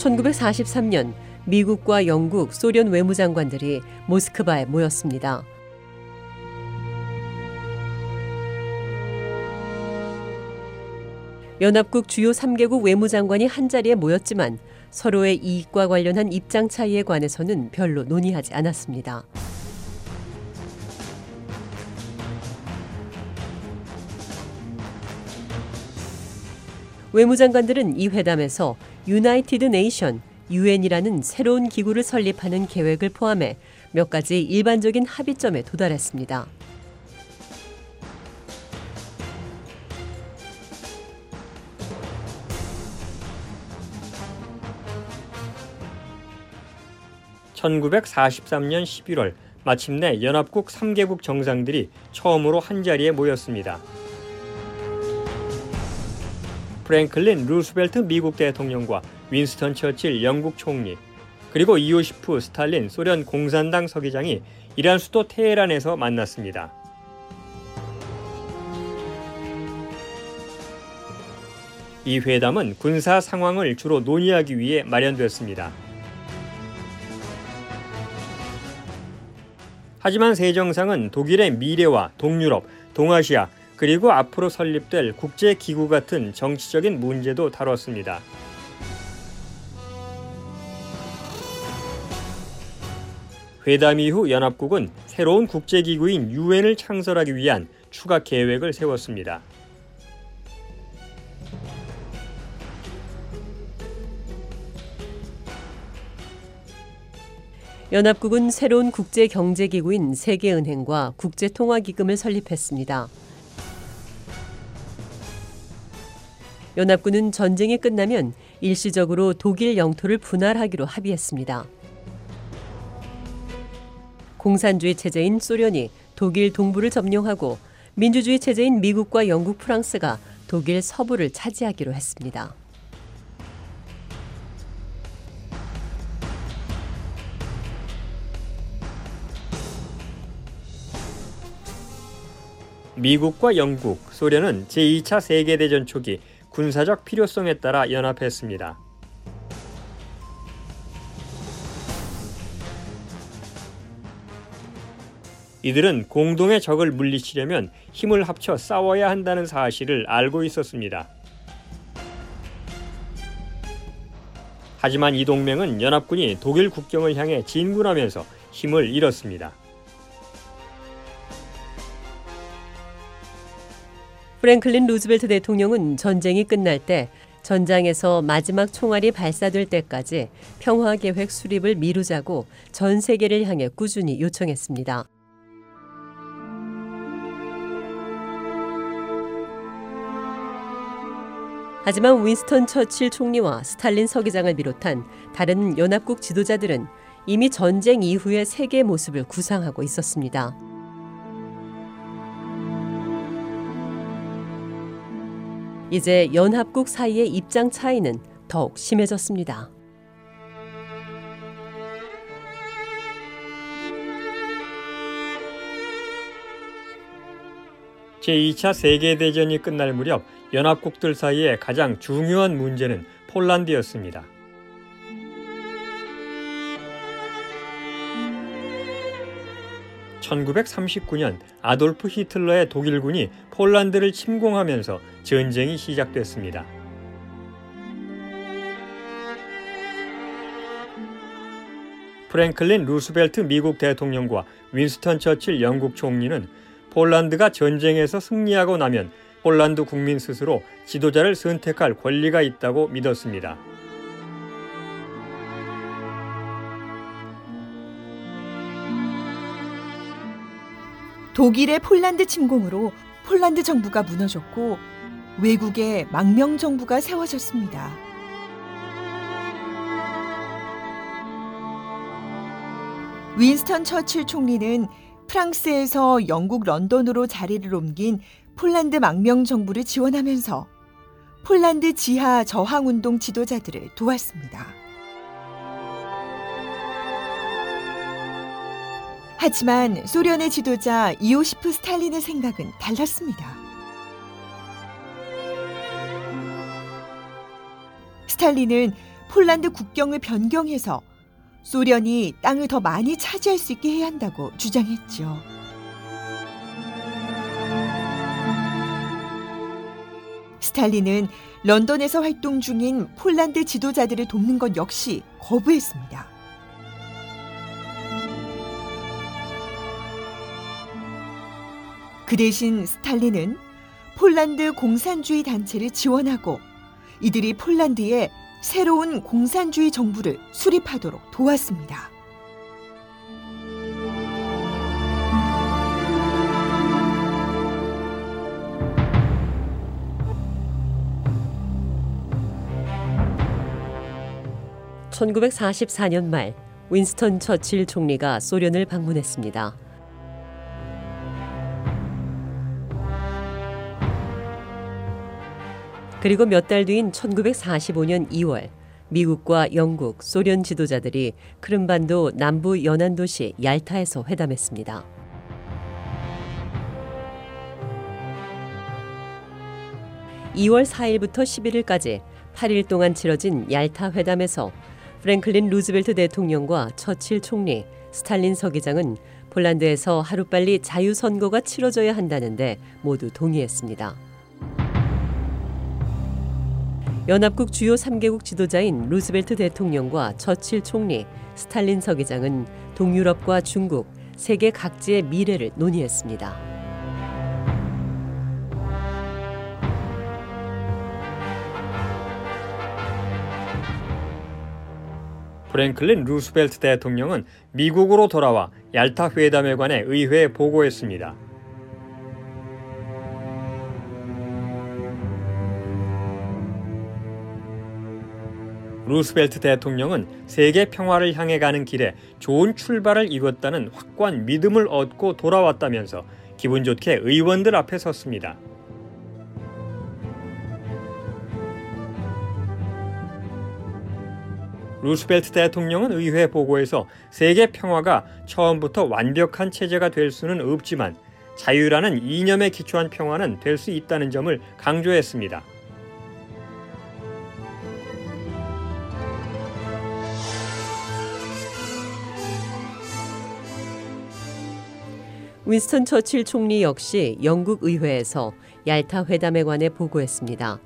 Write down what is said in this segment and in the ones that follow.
(1943년) 미국과 영국, 소련 외무장관들이 모스크바에 모였습니다. 연합국 주요 3개국 외무장관이 한자리에 모였지만 서로의 이익과 관련한 입장 차이에 관해서는 별로 논의하지 않았습니다. 외무장관들은 이 회담에서 유나이티드 네이션 유엔이라는 새로운 기구를 설립하는 계획을 포함해 몇 가지 일반적인 합의점에 도달했습니다. (1943년 11월) 마침내 연합국 3개국 정상들이 처음으로 한자리에 모였습니다. 프랭클린 루스벨트 미국 대통령과 윈스턴 처칠 영국 총리, 그리고 이오시프 스탈린 소련 공산당 서기장이 이란 수도 테헤란에서 만났습니다. 이 회담은 군사 상황을 주로 논의하기 위해 마련됐습니다. 하지만 세 정상은 독일의 미래와 동유럽, 동아시아, 그리고 앞으로 설립될 국제기구 같은 정치적인 문제도 다뤘습니다. 회담 이후 연합국은 새로운 국제기구인 유엔을 창설하기 위한 추가 계획을 세웠습니다. 연합국은 새로운 국제경제기구인 세계은행과 국제통화기금을 설립했습니다. 연합군은 전쟁이 끝나면 일시적으로 독일 영토를 분할하기로 합의했습니다. 공산주의 체제인 소련이 독일 동부를 점령하고 민주주의 체제인 미국과 영국, 프랑스가 독일 서부를 차지하기로 했습니다. 미국과 영국, 소련은 제2차 세계대전 초기 군사적 필요성에 따라 연합했습니다. 이들은 공동의 적을 물리치려면 힘을 합쳐 싸워야 한다는 사실을 알고 있었습니다. 하지만 이 동맹은 연합군이 독일 국경을 향해 진군하면서 힘을 잃었습니다. 프랭클린 루즈벨트 대통령은 전쟁이 끝날 때 전장에서 마지막 총알이 발사될 때까지 평화 계획 수립을 미루자고 전 세계를 향해 꾸준히 요청했습니다. 하지만 윈스턴 처칠 총리와 스탈린 서기장을 비롯한 다른 연합국 지도자들은 이미 전쟁 이후의 세계 모습을 구상하고 있었습니다. 이제 연합국 사이의 입장 차이는 더욱 심해졌습니다. 제2차 세계대전이 끝날 무렵 연합국들 사이의 가장 중요한 문제는 폴란드였습니다. (1939년) 아돌프 히틀러의 독일군이 폴란드를 침공하면서 전쟁이 시작됐습니다. 프랭클린 루스벨트 미국 대통령과 윈스턴 처칠 영국 총리는 폴란드가 전쟁에서 승리하고 나면 폴란드 국민 스스로 지도자를 선택할 권리가 있다고 믿었습니다. 독일의 폴란드 침공으로 폴란드 정부가 무너졌고 외국의 망명 정부가 세워졌습니다. 윈스턴 처칠 총리는 프랑스에서 영국 런던으로 자리를 옮긴 폴란드 망명 정부를 지원하면서 폴란드 지하 저항 운동 지도자들을 도왔습니다. 하지만 소련의 지도자 이오시프 스탈린의 생각은 달랐습니다. 스탈린은 폴란드 국경을 변경해서 소련이 땅을 더 많이 차지할 수 있게 해야 한다고 주장했죠. 스탈린은 런던에서 활동 중인 폴란드 지도자들을 돕는 것 역시 거부했습니다. 그 대신 스탈린은 폴란드 공산주의 단체를 지원하고 이들이 폴란드에 새로운 공산주의 정부를 수립하도록 도왔습니다. (1944년) 말 윈스턴 처칠 총리가 소련을 방문했습니다. 그리고 몇 달 뒤인 1945년 2월 미국과 영국, 소련 지도자들이 크림반도 남부 연안 도시 얄타에서 회담했습니다. (2월 4일부터 11일까지) 8일 동안 치러진 얄타 회담에서 프랭클린 루즈벨트 대통령과 처칠 총리, 스탈린 서기장은 폴란드에서 하루빨리 자유선거가 치러져야 한다는데 모두 동의했습니다. 연합국 주요 3개국 지도자인 루즈벨트 대통령과 처칠 총리, 스탈린 서기장은 동유럽과 중국, 세계 각지의 미래를 논의했습니다. 프랭클린 루스벨트 대통령은 미국으로 돌아와 얄타 회담에 관해 의회에 보고했습니다. 루스벨트 대통령은 세계 평화를 향해 가는 길에 좋은 출발을 이뤘다는 확고한 믿음을 얻고 돌아왔다면서 기분 좋게 의원들 앞에 섰습니다. 루스벨트 대통령은 의회 보고에서 세계 평화가 처음부터 완벽한 체제가 될 수는 없지만 자유라는 이념에 기초한 평화는 될 수 있다는 점을 강조했습니다. 윈스턴 처칠 총리 역시 영국 의회에서 얄타 회담에 관해 보고했습니다.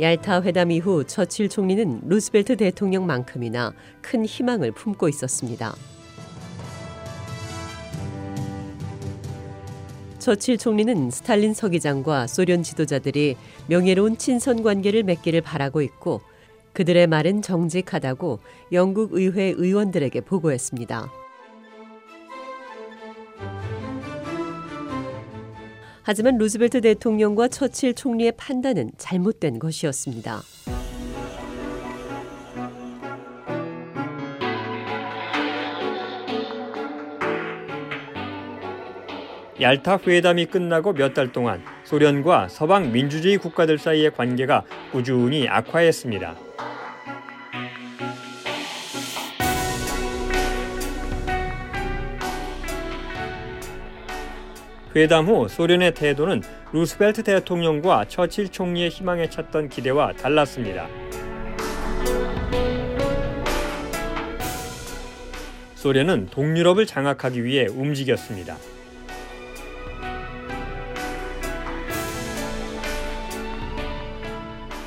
얄타 회담 이후 처칠 총리는 루스벨트 대통령만큼이나 큰 희망을 품고 있었습니다. 처칠 총리는 스탈린 서기장과 소련 지도자들이 명예로운 친선 관계를 맺기를 바라고 있고 그들의 말은 정직하다고 영국 의회 의원들에게 보고했습니다. 하지만 루즈벨트 대통령과 처칠 총리의 판단은 잘못된 것이었습니다. 얄타 회담이 끝나고 몇 달 동안 소련과 서방 민주주의 국가들 사이의 관계가 꾸준히 악화했습니다. 회담 후 소련의 태도는 루스벨트 대통령과 처칠 총리의 희망에 찼던 기대와 달랐습니다. 소련은 동유럽을 장악하기 위해 움직였습니다.